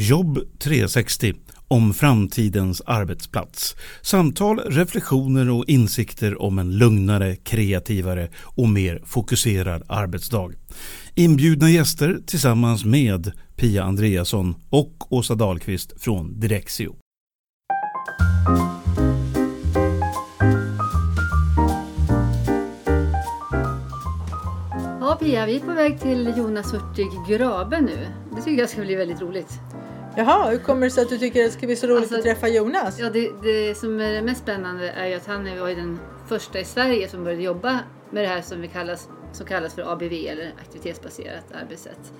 Jobb 360 om framtidens arbetsplats. Samtal, reflektioner och insikter om en lugnare, kreativare och mer fokuserad arbetsdag. Inbjudna gäster tillsammans med Pia Andreasson och Åsa Dahlqvist från Direxio. Ja, Pia, vi är på väg till Jonas Hurtig Grabe nu. Det tycker jag ska bli väldigt roligt. Jaha, hur kommer det sig att du tycker det ska bli så roligt Alltså, att träffa Jonas? Ja, det, det som är det mest spännande är ju att han var ju den första i Sverige som började jobba med det här som, vi kallas, som kallas för ABV eller aktivitetsbaserat arbetssätt.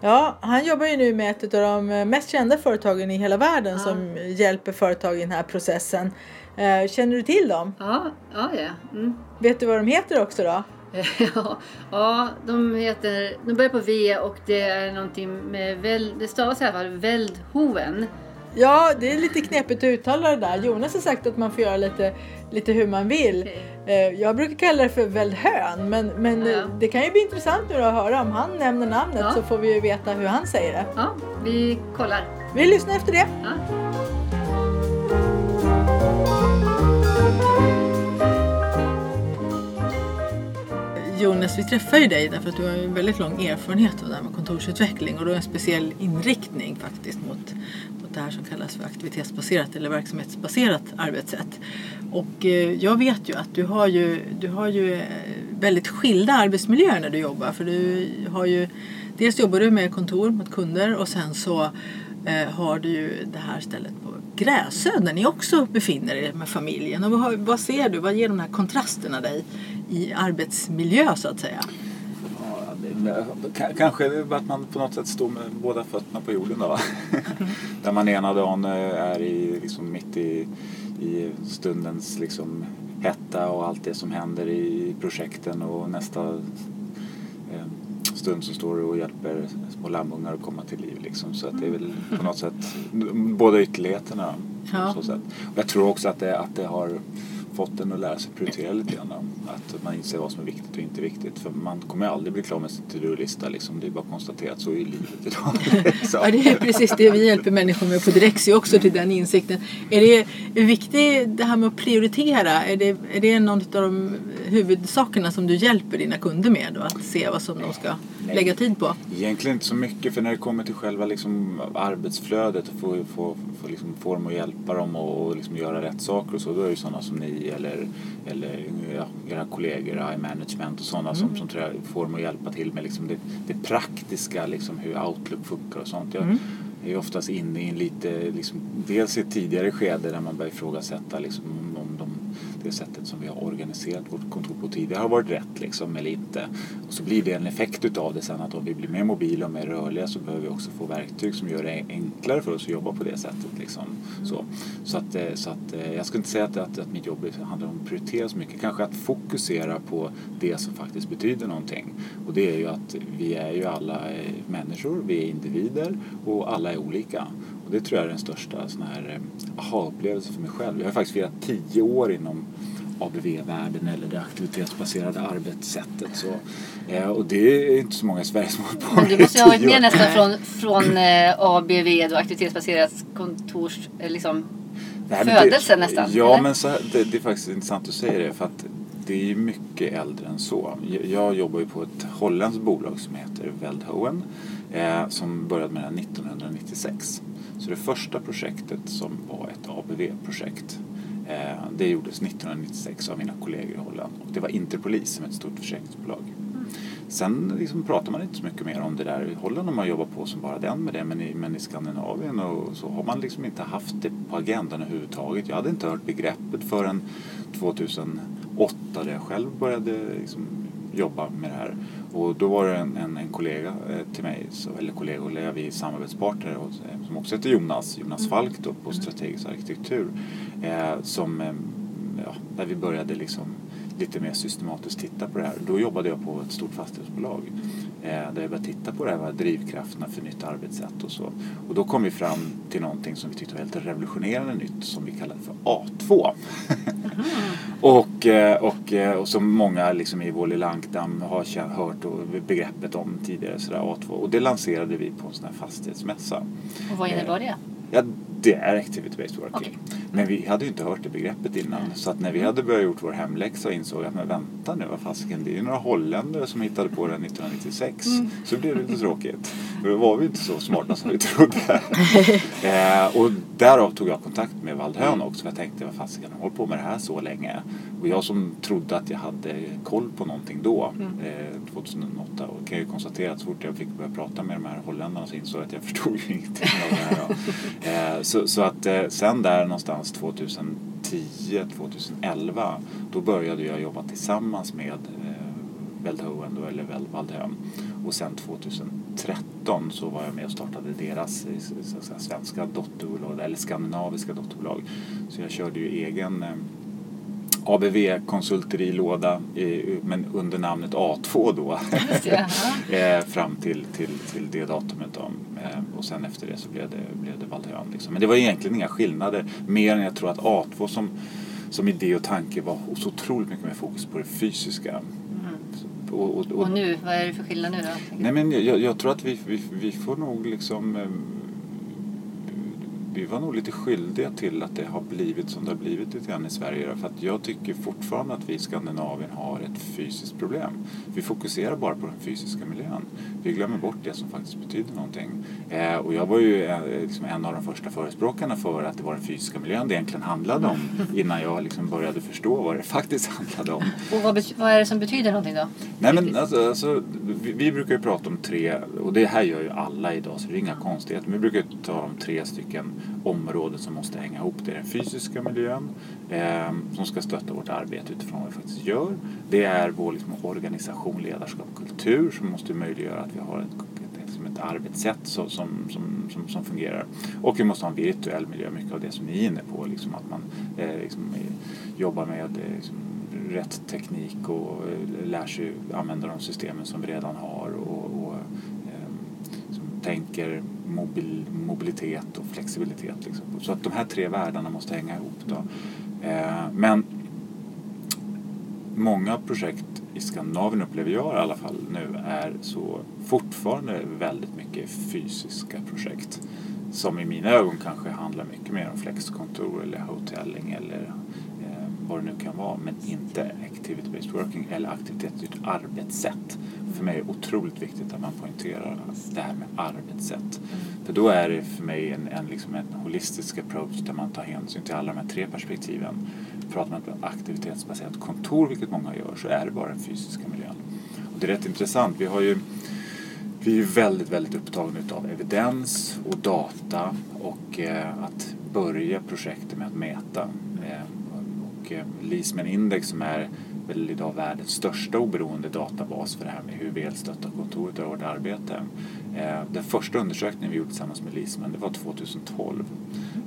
Ja, han jobbar ju nu med ett av de mest kända företagen i hela världen Ja. som hjälper företag i den här processen. Eh, Känner du till dem? Ja, ja, ja. Mm. Vet du vad de heter också då? ja, ja, de heter, de börjar på V och det är någonting med, väl, det stavas i alla fall Veldhoven. Ja, det är lite knepigt att uttala det där. Jonas har sagt att man får göra lite, lite hur man vill. Eh, Jag brukar kalla det för Veldhön, men, men Ja. eh, det kan ju bli intressant nu att höra om han nämner namnet Ja. så får vi ju veta hur han säger det. Ja, vi kollar. Vi lyssnar efter det. Ja. Jonas, vi träffar ju dig därför att du har ju en väldigt lång erfarenhet av det här med kontorsutveckling och du har en speciell inriktning faktiskt mot, mot det här som kallas för aktivitetsbaserat eller verksamhetsbaserat arbetssätt. Och eh, jag vet ju att du har ju, du har ju eh, väldigt skilda arbetsmiljöer när du jobbar för du har ju dels jobbar du med kontor mot kunder och sen så eh, har du ju det här stället på Gräsön där ni också befinner er med familjen. Och vad, vad ser du, vad ger de här kontrasterna dig i arbetsmiljö så att säga? K- Kanske att man på något sätt står med båda fötterna på jorden då. Där man ena dagen eh, är i, liksom mitt i, i stundens liksom hetta och allt det som händer i projekten och nästa stund så står du och hjälper små lammungar att komma till liv. Liksom. Så att det är väl på något sätt båda ytterligheterna. Ja. Så sätt. Och jag tror också att det, att det har fått en att lära sig prioritera lite grann. Att man inser vad som är viktigt och inte viktigt. För man kommer aldrig bli klar med sin to-do-lista. Liksom. Det är bara att konstatera att så är livet idag. Ja, det är precis det vi hjälper människor med på Direxio också till den insikten. Är det viktigt det här med att prioritera? Är det, är det någon av de huvudsakerna som du hjälper dina kunder med? Då? Att se vad som de ska. Lägga tid på? Egentligen inte så mycket för när det kommer till själva liksom arbetsflödet och få, få, få, liksom få dem att hjälpa dem och, och liksom göra rätt saker och så. Då är det sådana som ni eller, eller ja, era kollegor i management och sådana som, som jag får dem att hjälpa till med liksom det, det praktiska, liksom hur Outlook funkar och sånt. Jag, är ju oftast inne i en lite, liksom, dels i ett tidigare skede där man börjar ifrågasätta liksom, om, om de, det sättet som vi har organiserat vårt kontor på tidigare har varit rätt liksom, eller inte. Och så blir det en effekt utav det sen att om vi blir mer mobila och mer rörliga så behöver vi också få verktyg som gör det enklare för oss att jobba på det sättet. Liksom. Så, så, att, eh, så att, eh, jag skulle inte säga att, att, att mitt jobb handlar om att prioritera så mycket. Kanske att fokusera på det som faktiskt betyder någonting. Och det är ju att vi är ju alla eh, människor, vi är individer och alla är olika. Det tror jag är den största sån här eh, aha-upplevelse för mig själv. Jag har faktiskt firat tio år inom ABV-världen eller det aktivitetsbaserade arbetssättet. Så, eh, och det är inte så många i Sverige som har på med du måste ju ha varit med nästan från, från eh, ABV, då, aktivitetsbaserat kontors... eh, Liksom, Det med Födelse nästan, Ja, eller? men så det, det är faktiskt intressant att säga det för att det är ju mycket äldre än så. Jag, jag jobbar ju på ett holländskt bolag som heter Veldhoven eh, som började med det här 1996. Så det första projektet som var ett ABV-projekt eh, det gjordes 1996 av mina kollegor i Holland och det var Interpolis som ett stort försäkringsbolag. Sen liksom pratar man inte så mycket mer om det där. I Holland har man jobbat på som bara den med det men i, men i Skandinavien och så har man liksom inte haft det på agendan överhuvudtaget. Jag hade inte hört begreppet förrän 2008 där jag själv började liksom jobba med det här. Och då var det en, en, en kollega eh, till mig, så, eller kollega, vi är samarbetspartner och, eh, som också heter Jonas, Jonas Falk då, på strategisk arkitektur. Eh, som, eh, ja, där vi började liksom lite mer systematiskt titta på det här. Då jobbade jag på ett stort fastighetsbolag där vi började titta på det här, vad drivkrafterna för nytt arbetssätt och så. Och då kom vi fram till någonting som vi tyckte var helt revolutionerande nytt som vi kallade för A2. och, eh, och, eh, och som många liksom i vår lilla ankdamm har hört och begreppet om tidigare, så där A2. Och det lanserade vi på en sån här fastighetsmässa. Och vad innebar det? Ja, det är activity-based working. Okej. Men vi hade ju inte hört det begreppet innan. Så att när vi hade börjat gjort vår hemläxa och insåg att men vänta nu, vad fasiken, det är ju några holländare som hittade på det 1996. Så blev det lite tråkigt. För då var vi inte så smarta som vi trodde. eh, och därav tog jag kontakt med Waldhön också. För jag tänkte, vad fasiken, de har hållit på med det här så länge. Och jag som trodde att jag hade koll på någonting då, eh, 2008, och kan ju konstatera att så fort jag fick börja prata med de här holländarna så insåg jag att jag förstod ju ingenting av det här. Eh, så, så att eh, sen där någonstans 2010, 2011, då började jag jobba tillsammans med eh, Veldhoven då, eller Vel- Och sen 2013 så var jag med och startade deras så att säga, svenska dotterbolag, eller skandinaviska dotterbolag. Så jag körde ju egen eh, ABV-konsulterilåda i- men under namnet A2 då. Eh, fram till, till, till det datumet. Då. Eh, och sen efter det så blev det, blev det Waldhön. Liksom. Men det var egentligen inga skillnader. Mer än jag tror att A2 som, som idé och tanke var så otroligt mycket mer fokus på det fysiska. Och, och, och, Mm. Och nu, vad är det för skillnad nu då? Nej men jag, jag tror att vi, vi, vi får nog liksom eh, vi var nog lite skyldiga till att det har blivit som det har blivit lite grann i Sverige. För att jag tycker fortfarande att vi i Skandinavien har ett fysiskt problem. Vi fokuserar bara på den fysiska miljön. Vi glömmer bort det som faktiskt betyder någonting. Eh, och jag var ju eh, liksom en av de första förespråkarna för att det var den fysiska miljön det egentligen handlade om. Innan jag liksom började förstå vad det faktiskt handlade om. Och vad, vad är det som betyder någonting då? Nej men alltså, alltså vi, vi brukar ju prata om tre, och det här gör ju alla idag så det är inga konstigheter. Men vi brukar ju ta om tre stycken områden som måste hänga ihop. Det är den fysiska miljön eh, som ska stötta vårt arbete utifrån vad vi faktiskt gör. Det är vår liksom, organisation, ledarskap, kultur som måste möjliggöra att vi har ett, ett, liksom ett arbetssätt som, som, som, som fungerar. Och vi måste ha en virtuell miljö, mycket av det som ni är inne på. Liksom, att man eh, liksom, jobbar med eh, liksom, rätt teknik och eh, lär sig använda de systemen som vi redan har och, och eh, som tänker mobil, mobilitet och flexibilitet. Liksom. Så att de här tre världarna måste hänga ihop. Då. Eh, men många projekt i Skandinavien upplever jag i alla fall nu är så fortfarande väldigt mycket fysiska projekt. Som i mina ögon kanske handlar mycket mer om flexkontor eller hotelling eller vad det nu kan vara. Men inte activity-based working eller aktivitetsstyrt arbetssätt. För mig är det otroligt viktigt att man poängterar det här med arbetssätt. För då är det för mig en, en, liksom en holistisk approach där man tar hänsyn till alla de här tre perspektiven. Pratar man om aktivitetsbaserat kontor, vilket många gör, så är det bara den fysiska miljön. Och det är rätt intressant. Vi har ju vi är väldigt, väldigt upptagna av evidens och data och eh, att börja projektet med att mäta. Eh, och eh, Leasman Index som är väl idag världens största oberoende databas för det här med hur väl stöttar kontoret och vårt arbete. Eh, den första undersökningen vi gjorde tillsammans med Leasman det var 2012.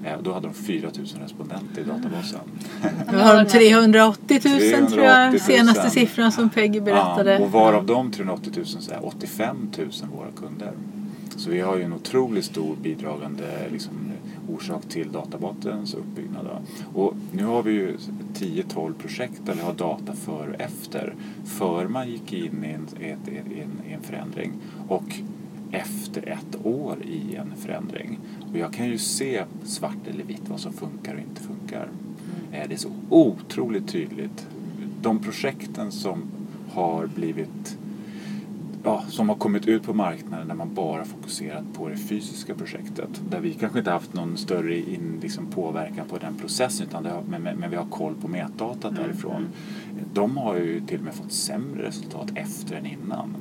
Eh, då hade de 4 000 respondenter i databasen. Vi har 380 000 tror 380 jag, 000. senaste siffran som Peggy berättade. Ja, och varav de 380 000 så är 85 000 våra kunder. Så vi har ju en otroligt stor bidragande liksom, orsak till databasens uppbyggnad. Och nu har vi ju 10-12 projekt där vi har data före och efter. Före man gick in i en, i en, i en förändring och efter ett år i en förändring. Och jag kan ju se svart eller vitt vad som funkar och inte funkar. Eh, Det är så otroligt tydligt. De projekten som har blivit ja, som har kommit ut på marknaden där man bara fokuserat på det fysiska projektet. Där vi kanske inte haft någon större in, liksom, påverkan på den processen utan det har, men, men, men vi har koll på metdatat därifrån. De har ju till och med fått sämre resultat efter än innan.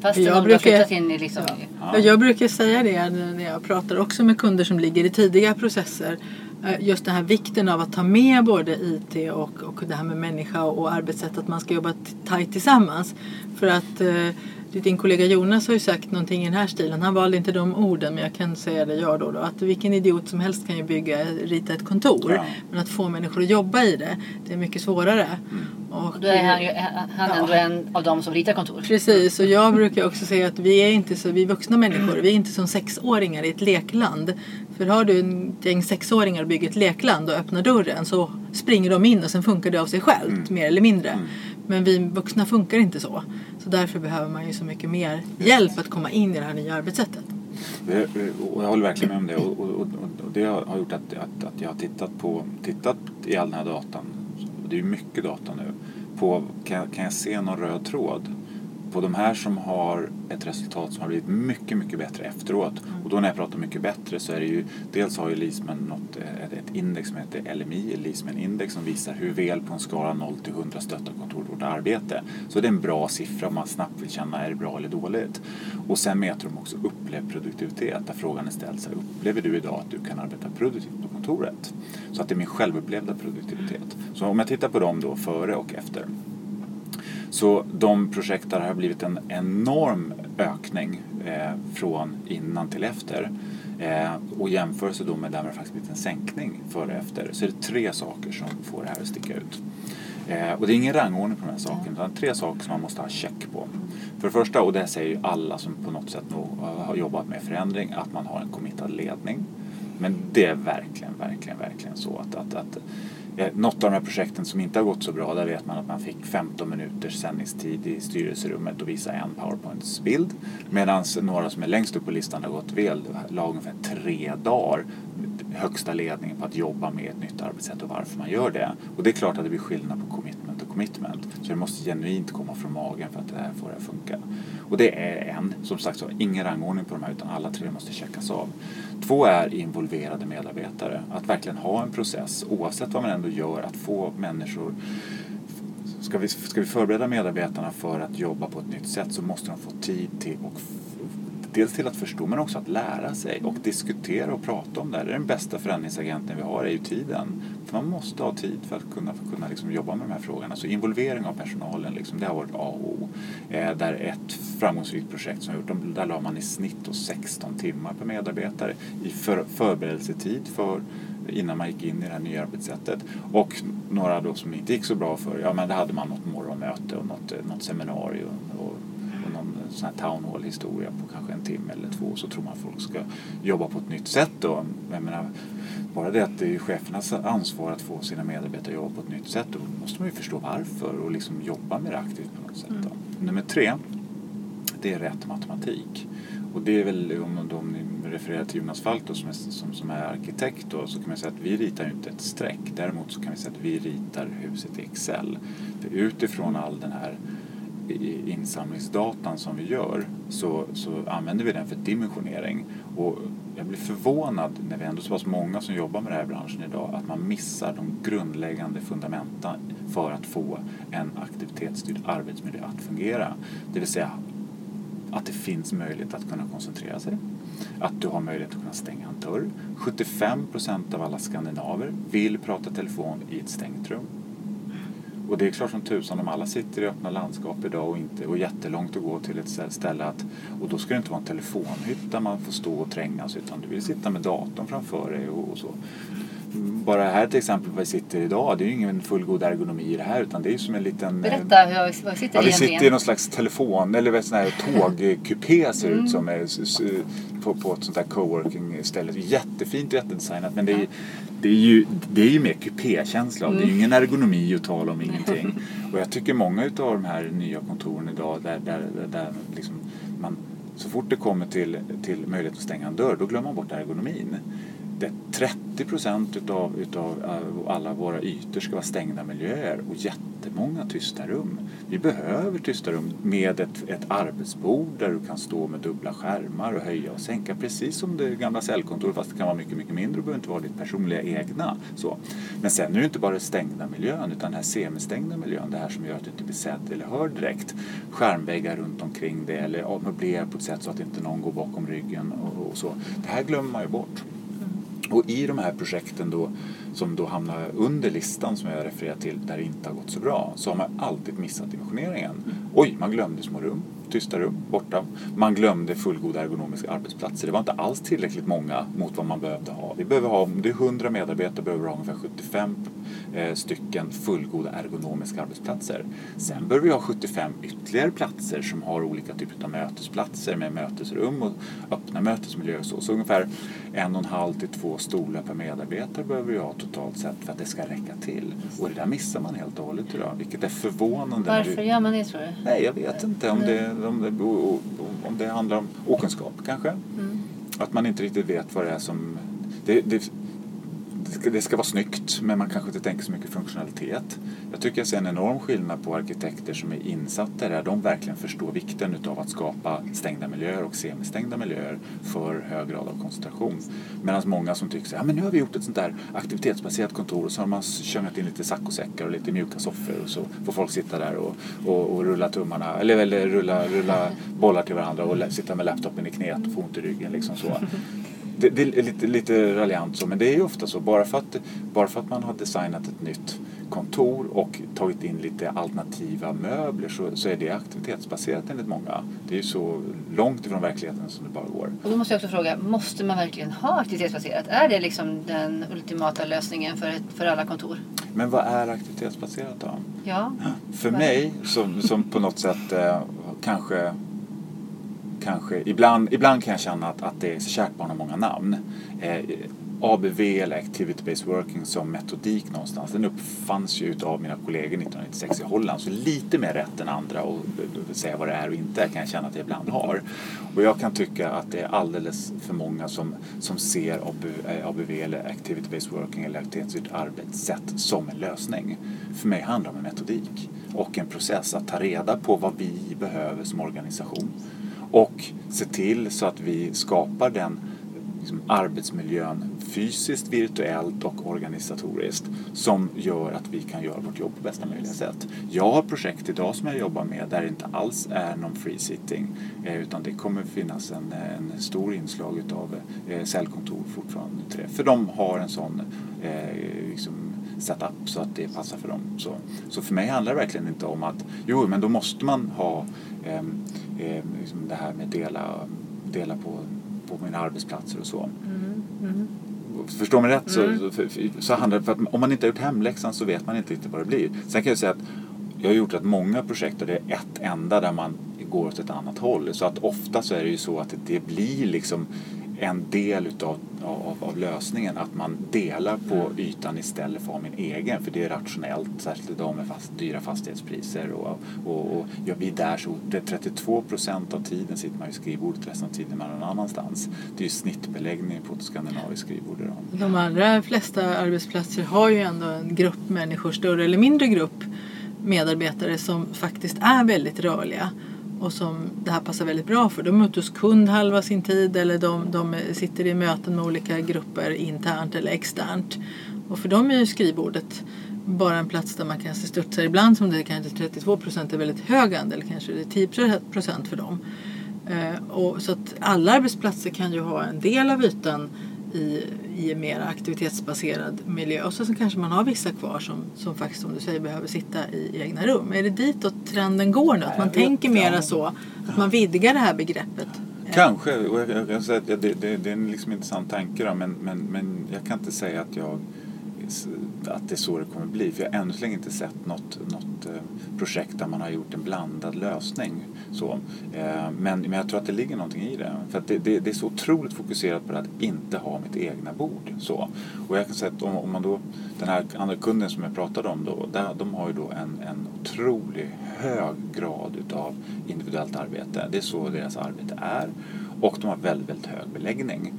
Fast Jag brukar- in i liksom... Ja, Jag brukar säga det när jag pratar också med kunder som ligger i tidiga processer. Eh, Just den här vikten av att ta med både IT och, och det här med människa och arbetssätt. Att man ska jobba tajt tillsammans. För att eh, din kollega Jonas har ju sagt någonting i den här stilen. Han valde inte de orden men jag kan säga det jag då. då att vilken idiot som helst kan ju bygga, rita ett kontor. Ja. Men att få människor att jobba i det, det är mycket svårare. Och, Och då är han, ju, han Ja. ändå en av dem som ritar kontor. Precis, och jag brukar också säga att vi är inte så, vi vuxna människor, vi är inte som sexåringar i ett lekland. För har du en gäng sexåringar och bygger ett lekland och öppnar dörren så springer de in och sen funkar det av sig självt, mer eller mindre. Men vi vuxna funkar inte så. Så därför behöver man ju så mycket mer hjälp att komma in i det här nya arbetssättet. Det, eh, och jag håller verkligen med om det. Och, och, och, och det har gjort att, att, att jag har tittat på tittat i all den här datan. Och det är ju mycket data nu. På, kan, kan jag se någon röd tråd? På de här som har ett resultat som har blivit mycket, mycket bättre efteråt. Och då när jag pratar mycket bättre så är det ju dels har ju Leasman något, eh, ett, ett index som heter LMI, Leasman Index, som visar hur väl på en skala 0 till 100 stöttar kontoret vårt arbete. Så det är en bra siffra om man snabbt vill känna är det bra eller dåligt. Och sen mäter de också upplevd produktivitet där frågan är ställd så här, upplever du idag att du kan arbeta produktivt på kontoret? Så att det är min självupplevda produktivitet. Så om jag tittar på dem då före och efter. Så de projekt där har blivit en enorm ökning eh, från innan till efter. Eh, och jämförelse då med där det faktiskt blivit en sänkning före och efter. Så är det tre saker som får det här att sticka ut. Eh, och det är ingen rangordning på de här sakerna utan tre saker som man måste ha check på. För det första, och det säger ju alla som på något sätt nog har jobbat med förändring, att man har en committad ledning. Men det är verkligen, verkligen, verkligen så att, att, att Eh, något av de här projekten som inte har gått så bra, där vet man att man fick 15 minuters sändningstid i styrelserummet och visa en powerpoints bild. Medan några som är längst upp på listan har gått väl, la ungefär tre dagar högsta ledningen på att jobba med ett nytt arbetssätt och varför man gör det. Och det är klart att det blir skillnad på commitment och commitment. Så det måste genuint komma från magen för att det här får det att funka. Och det är en, som sagt så, ingen rangordning på de här utan alla tre måste checkas av. Två är involverade medarbetare. Att verkligen ha en process, oavsett vad man ändå gör, att få människor Ska vi, ska vi förbereda medarbetarna för att jobba på ett nytt sätt så måste de få tid till och dels till att förstå men också att lära sig och diskutera och prata om det här. Det är den bästa förändringsagenten vi har är ju tiden. För man måste ha tid för att kunna, för att kunna liksom jobba med de här frågorna. Så involvering av personalen, liksom, det har varit A och O. Eh, där ett framgångsrikt projekt som jag gjort, där la man i snitt då 16 timmar per medarbetare i för, förberedelsetid för innan man gick in i det här nya arbetssättet. Och några då som inte gick så bra för, ja men det hade man något morgonmöte och något, något seminarium sån här town hall historia på kanske en timme eller två så tror man folk ska jobba på ett nytt sätt då. Jag menar, bara det att det är chefernas ansvar att få sina medarbetare att jobba på ett nytt sätt då måste man ju förstå varför och liksom jobba det aktivt på något sätt. Då. Nummer tre, det är rätt matematik. Och det är väl om, om ni refererar till Jonas Falk då, som, är, som, som är arkitekt då, så kan man säga att vi ritar ju inte ett streck. Däremot så kan vi säga att vi ritar huset i Excel. För utifrån all den här i- insamlingsdatan som vi gör så, så använder vi den för dimensionering. Och jag blir förvånad när vi ändå är så pass många som jobbar med den här branschen idag att man missar de grundläggande fundamenta för att få en aktivitetsstyrd arbetsmiljö att fungera. Det vill säga att det finns möjlighet att kunna koncentrera sig. Att du har möjlighet att kunna stänga en dörr. 75 procent av alla skandinaver vill prata telefon i ett stängt rum. Och det är klart som tusan om alla sitter i öppna landskap idag och, inte, och jättelångt att gå till ett ställe att, och då ska det inte vara en telefonhytt där man får stå och trängas utan du vill sitta med datorn framför dig och, och så. Bara här till exempel var vi sitter idag, det är ju ingen fullgod ergonomi i det här utan det är ju som en liten eh, Berätta, hur, var sitter Ja, vi sitter i någon slags telefon eller vet, sån här tågkupé ser ut som är, på, på ett sånt där coworking-ställe. Jättefint och jättedesignat men det är, det är ju, det är ju mer kupékänsla av det. Det är ju ingen ergonomi att tala om ingenting. Och jag tycker många av de här nya kontoren idag där, där, där, där liksom man, så fort det kommer till, till möjlighet att stänga en dörr då glömmer man bort ergonomin. Det 30 procent utav, utav eh, alla våra ytor ska vara stängda miljöer och jättemånga tysta rum. Vi behöver tysta rum med ett, ett arbetsbord där du kan stå med dubbla skärmar och höja och sänka precis som det gamla cellkontoret fast det kan vara mycket, mycket mindre och behöver inte vara ditt personliga egna. Så. Men sen är det inte bara den stängda miljön utan den här semistängda miljön, det här som gör att du inte blir sedd eller hörd direkt. Skärmväggar runt omkring det eller avmöblera på ett sätt så att inte någon går bakom ryggen och, och så. Det här glömmer man ju bort. Och i de här projekten då, som då hamnar under listan som jag refererar till, där det inte har gått så bra, så har man alltid missat dimensioneringen. Oj, man glömde små rum. tysta rum, borta. Man glömde fullgoda ergonomiska arbetsplatser. Det var inte alls tillräckligt många mot vad man behövde ha. Vi behöver ha, om det är 100 medarbetare behöver vi ha ungefär 75 stycken fullgoda ergonomiska arbetsplatser. Sen behöver vi ha 75 ytterligare platser som har olika typer av mötesplatser med mötesrum och öppna mötesmiljöer så. Så ungefär en och en halv till två stolar per medarbetare behöver vi ha totalt sett för att det ska räcka till. Och det där missar man helt och hållet idag, vilket är förvånande. Varför gör man det tror du? Nej, jag vet inte om det, om det, om det handlar om okunskap kanske. Mm. Att man inte riktigt vet vad det är som... Det, det, det, ska, vara snyggt men man kanske inte tänker så mycket funktionalitet. Jag tycker jag ser en enorm skillnad på arkitekter som är insatta där. De verkligen förstår vikten utav att skapa stängda miljöer och semistängda miljöer för hög grad av koncentration. Medan många som tycker så här, ja men nu har vi gjort ett sånt där aktivitetsbaserat kontor och så har man kört in lite saccosäckar och lite mjuka soffor och så får folk sitta där och, och, och rulla tummarna eller, eller rulla, rulla bollar till varandra och sitta med laptopen i knät och få ont i ryggen liksom så. Det, det är lite, lite raljant så, men det är ju ofta så. Bara för, att, bara för att man har designat ett nytt kontor och tagit in lite alternativa möbler så, så är det aktivitetsbaserat enligt många. Det är ju så långt ifrån verkligheten som det bara går. Och då måste jag också fråga, måste man verkligen ha aktivitetsbaserat? Är det liksom den ultimata lösningen för, ett, för alla kontor? Men vad är aktivitetsbaserat då? Ja. För mig som, som på något sätt eh, kanske Kanske, ibland, ibland kan jag känna att, att det är kärt barn har många namn. Eh, ABV eller Activity Based Working som metodik någonstans. Den uppfanns ju utav mina kollegor 1996 i Holland. Så lite mer rätt än andra och säga vad det är och inte kan jag känna att jag ibland har. Och jag kan tycka att det är alldeles för många som, som ser ABV, eh, ABV eller Activity Based Working eller aktivitetsstyrt arbetssätt som en lösning. För mig handlar det om en metodik och en process att ta reda på vad vi behöver som organisation och se till så att vi skapar den liksom, arbetsmiljön fysiskt, virtuellt och organisatoriskt som gör att vi kan göra vårt jobb på bästa möjliga sätt. Jag har projekt idag som jag jobbar med där det inte alls är någon free sitting eh, utan det kommer finnas en, en stor inslag utav eh, cellkontor fortfarande. För de har en sån eh, liksom, setup så att det passar för dem. Så, så för mig handlar det verkligen inte om att jo, men då måste man ha eh, eh, liksom det här med dela, dela på, på mina arbetsplatser och så. Förstår mig rätt så, så, för- för- så handlar det för att om man inte har gjort hemläxan så vet man inte riktigt vad det blir. Sen kan jag säga att jag har gjort rätt många projekt och det är ett enda där man går åt ett annat håll. Så att ofta så är det ju så att det blir liksom en del utav, av, av lösningen att man delar på ytan istället för att ha min egen för det är rationellt särskilt idag med fast, dyra fastighetspriser och, och, och ja, vi är där så det är 32 procent av tiden sitter man vid skrivbordet resten av tiden är man någon annanstans. Det är ju snittbeläggning på ett skandinaviskt skrivbord idag. De allra flesta arbetsplatser har ju ändå en grupp människor, större eller mindre grupp medarbetare som faktiskt är väldigt rörliga och som det här passar väldigt bra för. De är ute hos kund halva sin tid eller de, de sitter i möten med olika grupper internt eller externt. Och för dem är ju skrivbordet bara en plats där man kanske studsar ibland som det kanske 32 procent är väldigt hög andel, kanske det är 10 procent för dem. Eh, och så att alla arbetsplatser kan ju ha en del av ytan i, i en mer aktivitetsbaserad miljö. Och så, så kanske man har vissa kvar som, som faktiskt som du säger behöver sitta i egna rum. Är det ditåt trenden går nu? Att man tänker mera så? Att man vidgar det här begreppet? Kanske, och jag, jag kan säga att det, det, det är en liksom intressant tanke då, men, men, men jag kan inte säga att jag att det är så det kommer bli. För jag har ännu så länge inte sett något, något eh, projekt där man har gjort en blandad lösning. Så. Eh, men, men jag tror att det ligger någonting i det. För att det, det, det är så otroligt fokuserat på det att inte ha mitt egna bord. Så. Och jag kan säga att om, om man då, den här andra kunden som jag pratade om då, där, de har ju då en, en otroligt hög grad utav individuellt arbete. Det är så deras arbete är. Och de har väldigt, väldigt hög beläggning.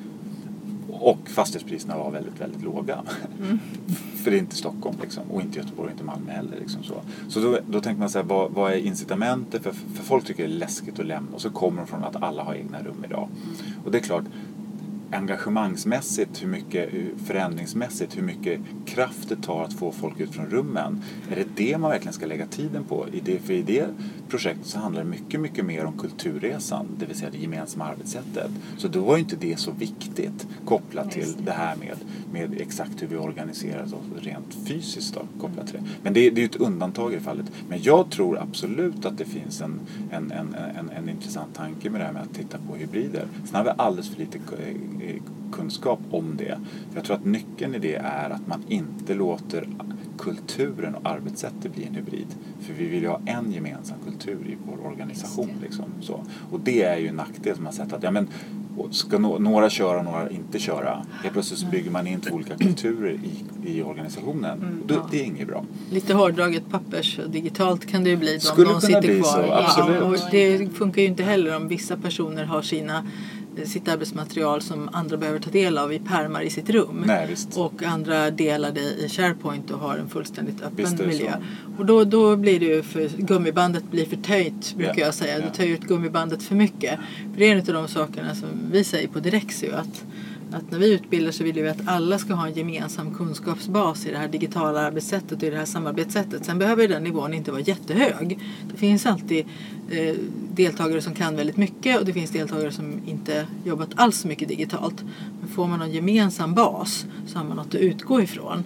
Och fastighetspriserna var väldigt, väldigt låga. För det är inte Stockholm liksom, och inte Göteborg och inte Malmö heller. Liksom så så då, då tänker man så här, vad, vad är incitamentet? För, för folk tycker det är läskigt att lämna och så kommer de från att alla har egna rum idag. Och det är klart, engagemangsmässigt, hur mycket förändringsmässigt, hur mycket kraft det tar att få folk ut från rummen. Är det det man verkligen ska lägga tiden på? I det, för i det projektet så handlar det mycket, mycket mer om kulturresan, det vill säga det gemensamma arbetssättet. Så då var ju inte det så viktigt kopplat till det här med, med exakt hur vi organiserar oss rent fysiskt då, kopplat till det. Men det, det är ju ett undantag i det fallet. Men jag tror absolut att det finns en, en, en, en, en intressant tanke med det här med att titta på hybrider. Sen har vi alldeles för lite eh, kunskap om det. För jag tror att nyckeln i det är att man inte låter kulturen och arbetssättet bli en hybrid. För vi vill ju ha en gemensam kultur i vår organisation. Liksom, så. Och det är ju en nackdel som man sett att ja, men, ska några köra och några inte köra. Helt plötsligt så bygger man in två olika kulturer i, i organisationen. Mm, ja. Det är inget bra. Lite hårdraget pappers digitalt kan det ju bli. De, Skulle de sitter bli kvar. Så, absolut. Ja, och det funkar ju inte heller om vissa personer har sina sitt arbetsmaterial som andra behöver ta del av i pärmar i sitt rum. Nej, och andra delar det i SharePoint och har en fullständigt öppen miljö. Och då, då blir det ju för gummibandet blir för töjt brukar yeah. jag säga. Yeah. Du tar ut gummibandet för mycket. För det är en av de sakerna som vi säger på Direxio att att när vi utbildar så vill vi att alla ska ha en gemensam kunskapsbas i det här digitala arbetssättet och i det här samarbetssättet. Sen behöver den nivån inte vara jättehög. Det finns alltid eh, deltagare som kan väldigt mycket och det finns deltagare som inte jobbat alls så mycket digitalt. Men får man en gemensam bas så har man något att utgå ifrån.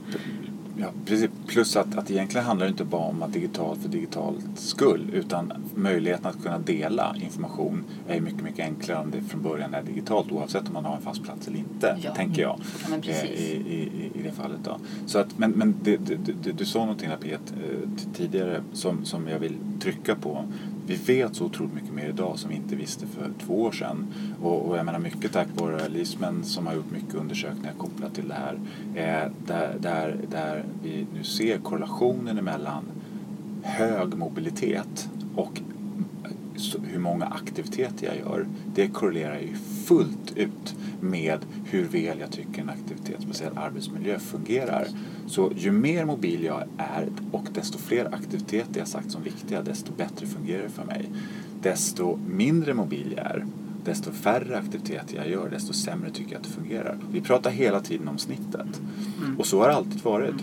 Ja, precis. Plus att, att egentligen handlar det inte bara om att digitalt för digitalt skull utan möjligheten att kunna dela information är mycket, mycket enklare om det från början är digitalt oavsett om man har en fast plats eller inte, ja. tänker jag. Ja, eh, i, i, I det fallet då. Så att, men men det, det, det, du sa någonting där Pet eh, tidigare som, som jag vill trycka på vi vet så otroligt mycket mer idag som vi inte visste för två år sedan. Och, och jag menar mycket tack vare LISMEN som har gjort mycket undersökningar kopplat till det här. Eh, där, där, där vi nu ser korrelationen emellan hög mobilitet och hur många aktiviteter jag gör. Det korrelerar ju fullt ut med hur väl jag tycker en aktivitetsbaserad arbetsmiljö fungerar. Så ju mer mobil jag är och desto fler aktiviteter jag sagt som viktiga, desto bättre fungerar det för mig. Desto mindre mobil jag är, desto färre aktiviteter jag gör, desto sämre tycker jag att det fungerar. Vi pratar hela tiden om snittet. Mm. Och så har det alltid varit.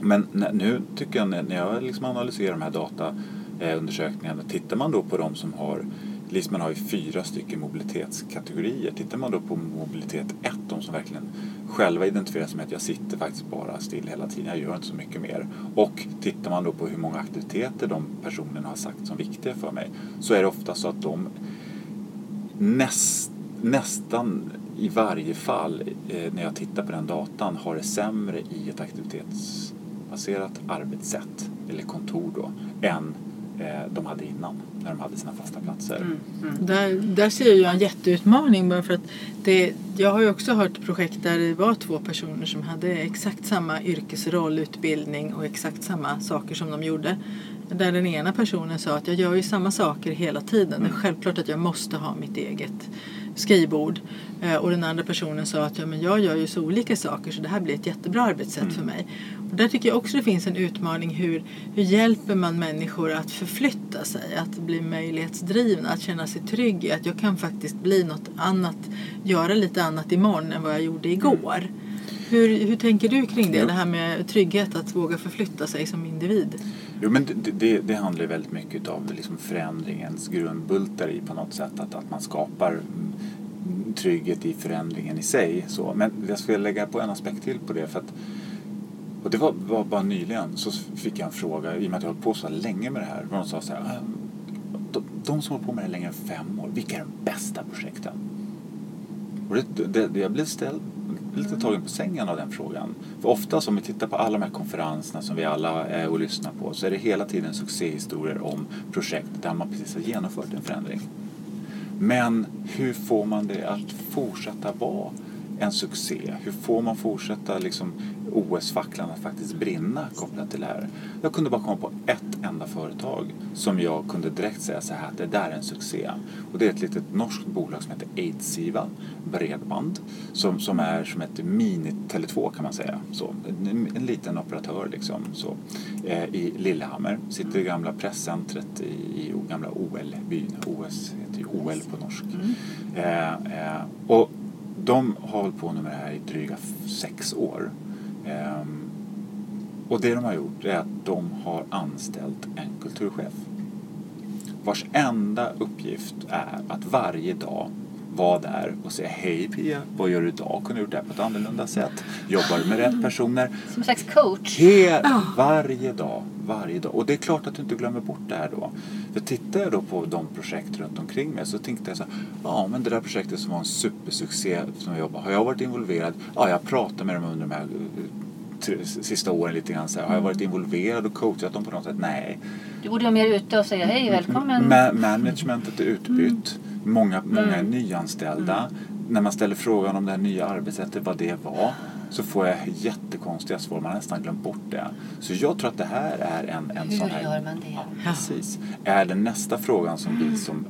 Men nu tycker jag när jag liksom analyserar de här dataundersökningarna, tittar man då på de som har Lisman har ju fyra stycken mobilitetskategorier. Tittar man då på mobilitet 1, de som verkligen själva identifierar sig med att jag sitter faktiskt bara still hela tiden, jag gör inte så mycket mer. Och tittar man då på hur många aktiviteter de personerna har sagt som viktiga för mig så är det ofta så att de näst, nästan i varje fall eh, när jag tittar på den datan har det sämre i ett aktivitetsbaserat arbetssätt eller kontor då än de hade innan när de hade sina fasta platser. Mm, mm. Där, där ser jag en jätteutmaning bara för att det, jag har ju också hört projekt där det var två personer som hade exakt samma yrkesroll, utbildning och exakt samma saker som de gjorde. Där den ena personen sa att jag gör ju samma saker hela tiden. Mm. Det är mm. självklart att jag måste ha mitt eget skrivbord. Eh, och den andra personen sa att ja, men jag gör ju så olika saker så det här blir ett jättebra arbetssätt mm. för mig. Och där tycker jag också det finns en utmaning. Hur, hur hjälper man människor att förflytta sig? Att bli möjlighetsdrivna, att känna sig trygg i att jag kan faktiskt bli något annat, göra lite annat imorgon än vad jag gjorde igår. Hur, hur tänker du kring det? Jo. Det här med trygghet, att våga förflytta sig som individ. Jo, men det, det, det handlar ju väldigt mycket av liksom förändringens grundbultar i på något sätt. Att, att man skapar trygghet i förändringen i sig. Så. Men jag skulle lägga på en aspekt till på det. För att, och det var, var bara nyligen så fick jag en fråga, i och med att jag har hållit på så länge med det här. Någon sa så här, ah, de, de som har på med det längre än fem år, vilka är de bästa projekten? Och det, det, det, jag blev ställd, lite tagen på sängen av den frågan. För oftast om vi tittar på alla de här konferenserna som vi alla är och lyssnar på så är det hela tiden succéhistorier om projekt där man precis har genomfört en förändring. Men hur får man det att fortsätta vara en succé? Hur får man fortsätta liksom OS-facklan att faktiskt brinna kopplat till det här? Jag kunde bara komma på ett enda företag som jag kunde direkt säga så här att det där är en succé. Och det är ett litet norskt bolag som heter Eidsiva Bredband som, som är som ett mini-Tele2 kan man säga. Så, en, en liten operatör liksom. Så, eh, I Lillehammer sitter det gamla presscentret i, i gamla OL-byn. OS heter ju OL på norsk. Mm. Eh, eh, och de har hållit på nu med det här i dryga sex år. Ehm, och det de har gjort är att de har anställt en kulturchef. Vars enda uppgift är att varje dag vara där och säga Hej Pia, vad gör du idag? Kunde du gjort det här på ett annorlunda sätt? Jobbar du med rätt personer? Som en slags coach. Hel, varje dag, varje dag. Och det är klart att du inte glömmer bort det här då. För tittar jag då på de projekt runt omkring mig så tänkte jag så här, ja men det där projektet som var en supersuccé som jag jobbar, har jag varit involverad? Ja, jag pratar med dem under de här eh, sista åren lite grann så här. Har jag varit involverad och coachat dem på något sätt? Nej. Du borde vara mer ute och säga hej, välkommen. Ma- managementet är utbytt. Många, många är Mm. nyanställda. När man ställer frågan om det här nya arbetssättet, vad det var, så får jag jättekonstiga svar. Man har nästan glömt bort det. Så jag tror att det här är en, en Hur sån här... gör man det? Ja, precis. Är den nästa frågan som vi som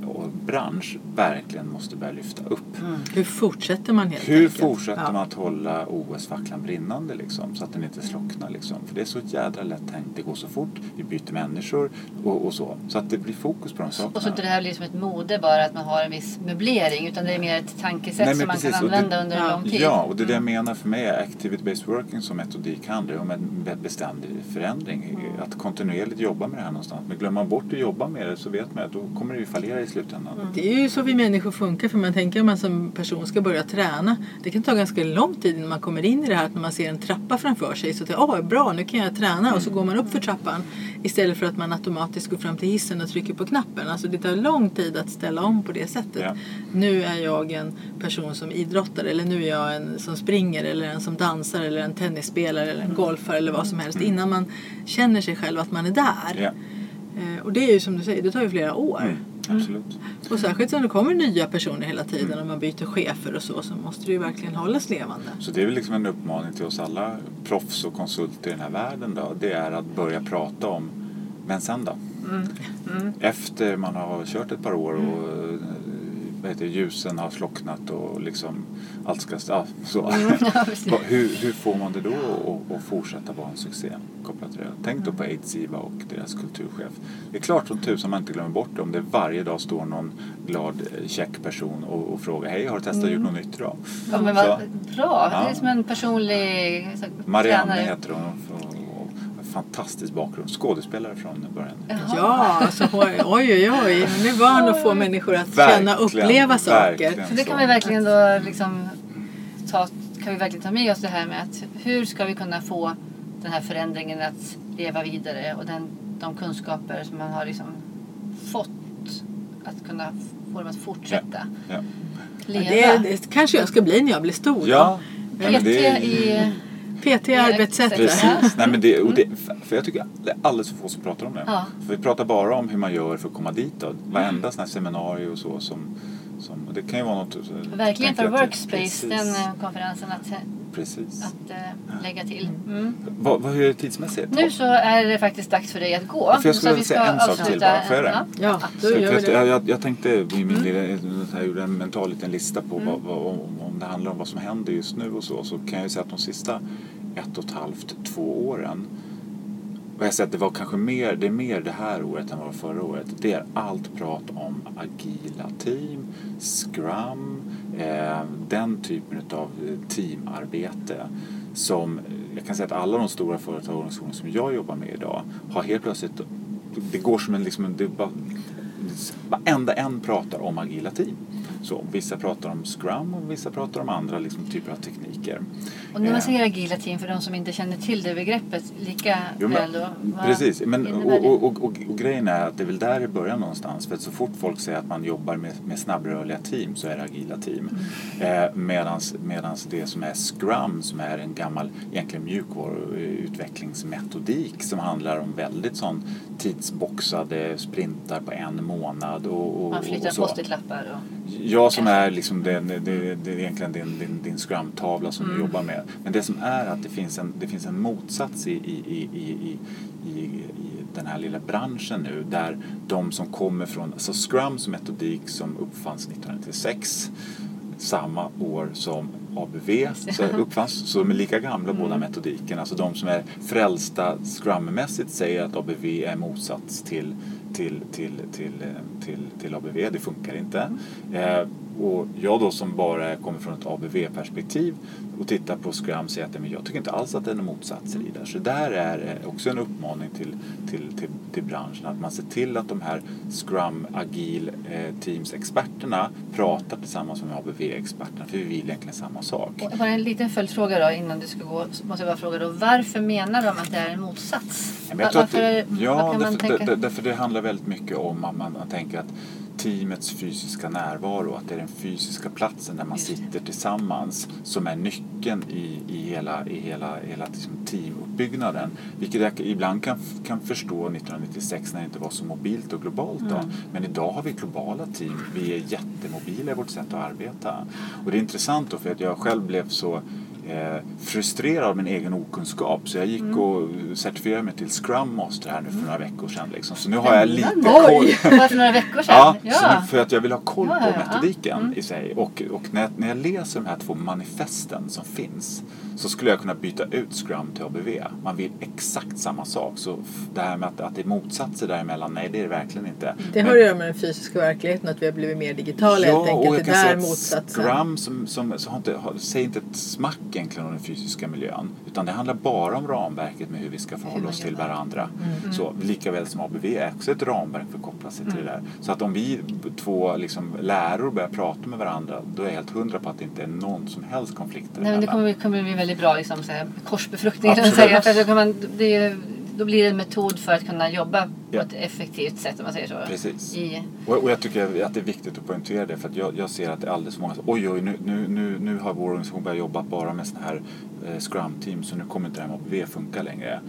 bransch verkligen måste börja lyfta upp. Hur fortsätter man helt Hur enkelt? fortsätter Ja. man att hålla OS-facklan brinnande liksom, så att den inte slocknar? Liksom? För det är så jädra lätt tänkt. Det går så fort, vi byter människor och, och så. Så att det blir fokus på de sakerna. Och så inte det här blir som ett mode bara att man har en viss möblering utan det är mer ett tankesätt Nej, som man precis, kan och det- använda under en ja. lång tid. Ja, och det är det jag menar för mig är activity-based working som metodik handlar om en be- beständig förändring. Att kontinuerligt jobba med det här någonstans. Men glömmer man bort att jobba med det så vet man att då kommer det ju fallera i slutändan. Det är ju så vi människor funkar för man tänker att man som person ska börja träna. Det kan ta ganska lång tid innan man kommer in i det här att när man ser en trappa framför sig så att åh bra nu kan jag träna och så går man upp för trappan istället för att man automatiskt går fram till hissen och trycker på knappen. Alltså det tar lång tid att ställa om på det sättet. Ja. Nu är jag en person som idrottar eller nu är jag en som springer eller en som dansar eller en tennisspelare eller en golfare eller vad som helst innan man känner sig själv att man är där. Ja, Eh, Och det är ju som du säger, det tar ju flera år. mm, absolut. Och särskilt som det kommer nya personer hela tiden och man byter chefer och så så måste det ju verkligen hållas levande. Så det är väl liksom en uppmaning till oss alla proffs och konsulter i den här världen då. Det är att börja prata om, men sen då? Efter man har kört ett par år och eh, vad heter ljusen har slocknat och liksom allt ska... Ja, så. Ja, precis. Vad- hur, hur får man det då att- fortsätta vara en succé kopplat till det? Tänk då på Aids-IVA och deras kulturchef. Det är klart som tusan man inte glömmer bort det om det varje dag står någon glad eh, check person och, och frågar hej har du testat gjort något nytt idag? Ja, men vad Så- bra. Ja. Det är som en personlig så, Marianne tränare. heter hon och fantastisk bakgrund. Skådespelare från början. Ja, alltså, oj oj oj. Nu är van att få människor att känna och Verkligen, uppleva saker. verkligen Så det kan vi verkligen då liksom ta, kan vi verkligen ta med oss det här med att hur ska vi kunna få den här förändringen att leva vidare och den, de kunskaper som man har liksom fått att kunna få dem att fortsätta Ja. Ja, leva. det, det kanske jag ska bli när jag blir stor. Ja, ja, PT i... PT arbetssättet. Precis. Nej, men det, och det, för jag tycker det är alldeles för få som pratar om det. Ja. För vi pratar bara om hur man gör för att komma dit. Då. Varenda sån här seminarium och så som, som det kan ju vara något... Verkligen för Workspace, Precis. den eh, konferensen att, Precis. att eh, lägga till. Mm. Vad, vad hur är det tidsmässigt? Nu så är det faktiskt dags för dig att gå. för jag skulle vilja säga en sak till bara. Får jag det? Ja. Ja, då Så, gör vi jag, det. jag, jag tänkte i min lilla, jag gjorde en mental liten lista på vad, vad, om det handlar om vad som händer just nu och så. Så kan jag ju säga att de sista ett och ett halvt, två åren och jag säger att det var kanske mer, det är mer det här året än vad det var förra året. Det är allt prat om agila team, scrum, eh, den typen av eh, teamarbete som eh, jag kan säga att alla de stora företag och organisationer som jag jobbar med idag har helt plötsligt, det går som en liksom, en- det bara, varenda en pratar om agila team. Så, vissa pratar om scrum och vissa pratar om andra liksom, typer av tekniker. Och när man Eh, säger agila team, för de som inte känner till det begreppet lika Jo, men- väl då. Precis, men, och, och, och, och grejen är att det är väl där det börjar någonstans. För att så fort folk säger att man jobbar med, med snabbrörliga team så är det agila team. Mm. Eh, medans det som är Scrum som är en gammal egentligen mjukvaruutvecklingsmetodik som handlar om väldigt sån tidsboxade sprintar på en månad och, och, Man flyttar post-it-lappar och... Jag som är liksom det, det, det, är egentligen din, din, din scrum-tavla som Mm. du jobbar med. Men det som är att det finns en, det finns en motsats i, i, i, i, i, i, den här lilla branschen nu där de som kommer från, alltså scrum som metodik som uppfanns 1996 samma år som ABV så uppfanns, så de är lika gamla båda metodikerna. Alltså de som är frälsta scrummässigt säger att ABV är motsats till, till, till, till, eh, till, till ABV, det funkar inte. Och jag då som bara kommer från ett ABV-perspektiv och tittar på Scrum säger att men jag tycker inte alls att det är några motsatser i det. Så där är också en uppmaning till, till, till, till branschen att man ser till att de här Scrum Agil eh, Teams experterna pratar tillsammans med ABV-experterna för vi vill egentligen samma sak. Och bara en liten följdfråga då innan du ska gå. Så måste jag bara fråga då. Varför menar de att det är en motsats? Ja, men jag tror att det, ja, därför, tänka? där- därför det handlar väldigt mycket om att man, man tänker att teamets fysiska närvaro, att det är den fysiska platsen där man sitter tillsammans som är nyckeln i, i hela, i hela, hela liksom teamuppbyggnaden. Vilket jag ibland kan, kan förstå 1996 när det inte var så mobilt och globalt. Då. Mm. Men idag har vi globala team. Vi är jättemobila i vårt sätt att arbeta. Och det är intressant då för att jag själv blev så frustrerad av min egen okunskap så jag gick Mm. och certifierade mig till Scrum Master här nu för några veckor sedan. Liksom. Så nu har jag lite koll. Bara för några veckor sedan? Ja, ja. Nu, för att jag vill ha koll Ja, på ja, ja. metodiken Mm. i sig. Och, och när, jag- när jag läser de här två manifesten som finns så skulle jag kunna byta ut Scrum till ABV. Man vill exakt samma sak. Så det här med att, att det är motsatser däremellan, nej det är det verkligen inte. Det har att göra med den fysiska verkligheten, att vi har blivit mer digitala helt och enkelt. jag Det kan där säga motsatsen. Scrum som, som, som har inte, har, säger inte ett smack egentligen om den fysiska miljön. Utan det handlar bara om ramverket med hur vi ska förhålla oss till varandra. Mm. Så, lika väl som ABV är också ett ramverk för att koppla sig till det där. Så att om vi två liksom, läror börjar prata med varandra då är jag helt hundra på att det inte är någon som helst konflikt Nej, men det kommer, kommer bli väldigt bra liksom, så här, korsbefruktning. Säga, för då, kan man, det är, då blir det en metod för att kunna jobba Ja. på ett effektivt sätt om man säger så. Precis. I, Och, och jag tycker att det är viktigt att poängtera det för att jag, jag ser att det är alldeles för många som oj oj nu, nu, nu, nu har vår organisation börjat jobba bara med sådana här eh, scrum-team så nu kommer inte det här med ABV funka längre.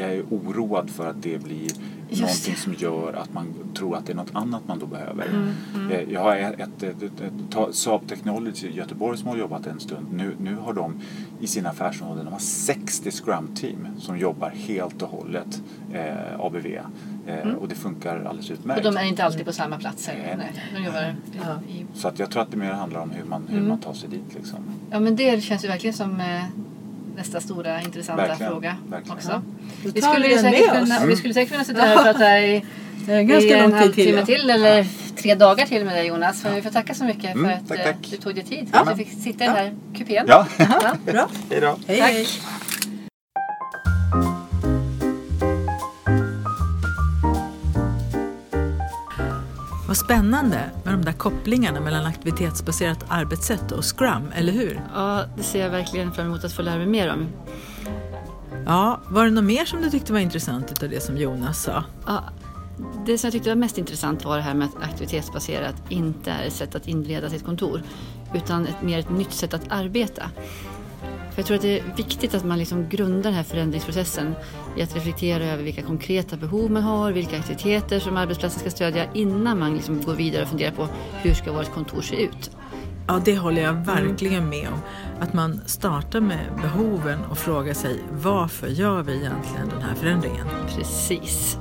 Jag är oroad för att det blir Just någonting det. som gör att man tror att det är något annat man då behöver. Mm, Eh, Jag har ett, ett, ett, ett, Saab Technology i Göteborg som har jobbat en stund. Nu, nu har de i sina affärsområden de har 60 scrum-team som jobbar helt och hållet eh, ABV. Eh, Och det funkar alldeles utmärkt. Mm. och de är inte alltid på samma plats. Nej. Nej, de jobbar Ja. i, Så att jag tror att det mer handlar om hur man, hur Mm. man tar sig dit. Liksom. ja, men det känns ju verkligen som eh, nästa stora intressanta Verkligen, fråga verkligen. också. Ja. Vi skulle, vi säkert kunna, vi skulle säkert kunna sitta här och prata i, är i ganska en lång tid till. halvtimme ja. till eller tre dagar till med dig Jonas. Men vi får tacka så mycket Mm, för att tack, eh, tack. du tog dig tid. Ja. Att du fick sitta i den här kupén. Ja, Ja. Bra. hej då. Hej, Tack. hej. Vad spännande med de där kopplingarna mellan aktivitetsbaserat arbetssätt och Scrum, eller hur? ja, det ser jag verkligen fram emot att få lära mig mer om. Ja, var det något mer som du tyckte var intressant av det som Jonas sa? Ja, det som jag tyckte var mest intressant var det här med att aktivitetsbaserat inte är ett sätt att inreda sitt kontor utan ett mer ett nytt sätt att arbeta. Jag tror att det är viktigt att man liksom grundar den här förändringsprocessen i att reflektera över vilka konkreta behov man har, vilka aktiviteter som arbetsplatsen ska stödja innan man liksom går vidare och funderar på hur ska vårt kontor se ut. Ja, det håller jag verkligen med om. Att man startar med behoven och frågar sig varför gör vi egentligen den här förändringen? Precis.